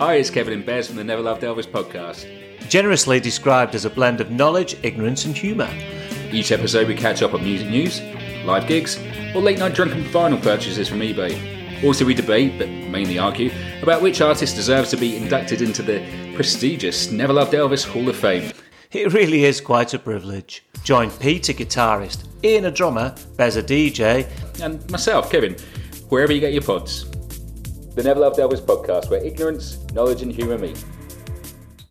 Hi, it's Kevin and Bez from the Never Loved Elvis podcast. Generously described as a blend of knowledge, ignorance, and humour. Each episode we catch up on music news, live gigs, or late night drunken vinyl purchases from eBay. Also, we debate, but mainly argue, about which artist deserves to be inducted into the prestigious Never Loved Elvis Hall of Fame. It really is quite a privilege. Join Peter, guitarist, Ian, a drummer, Bez, a DJ, And myself, Kevin, wherever you get your pods. The Never Loved Elvis podcast, where ignorance, knowledge, and humour meet.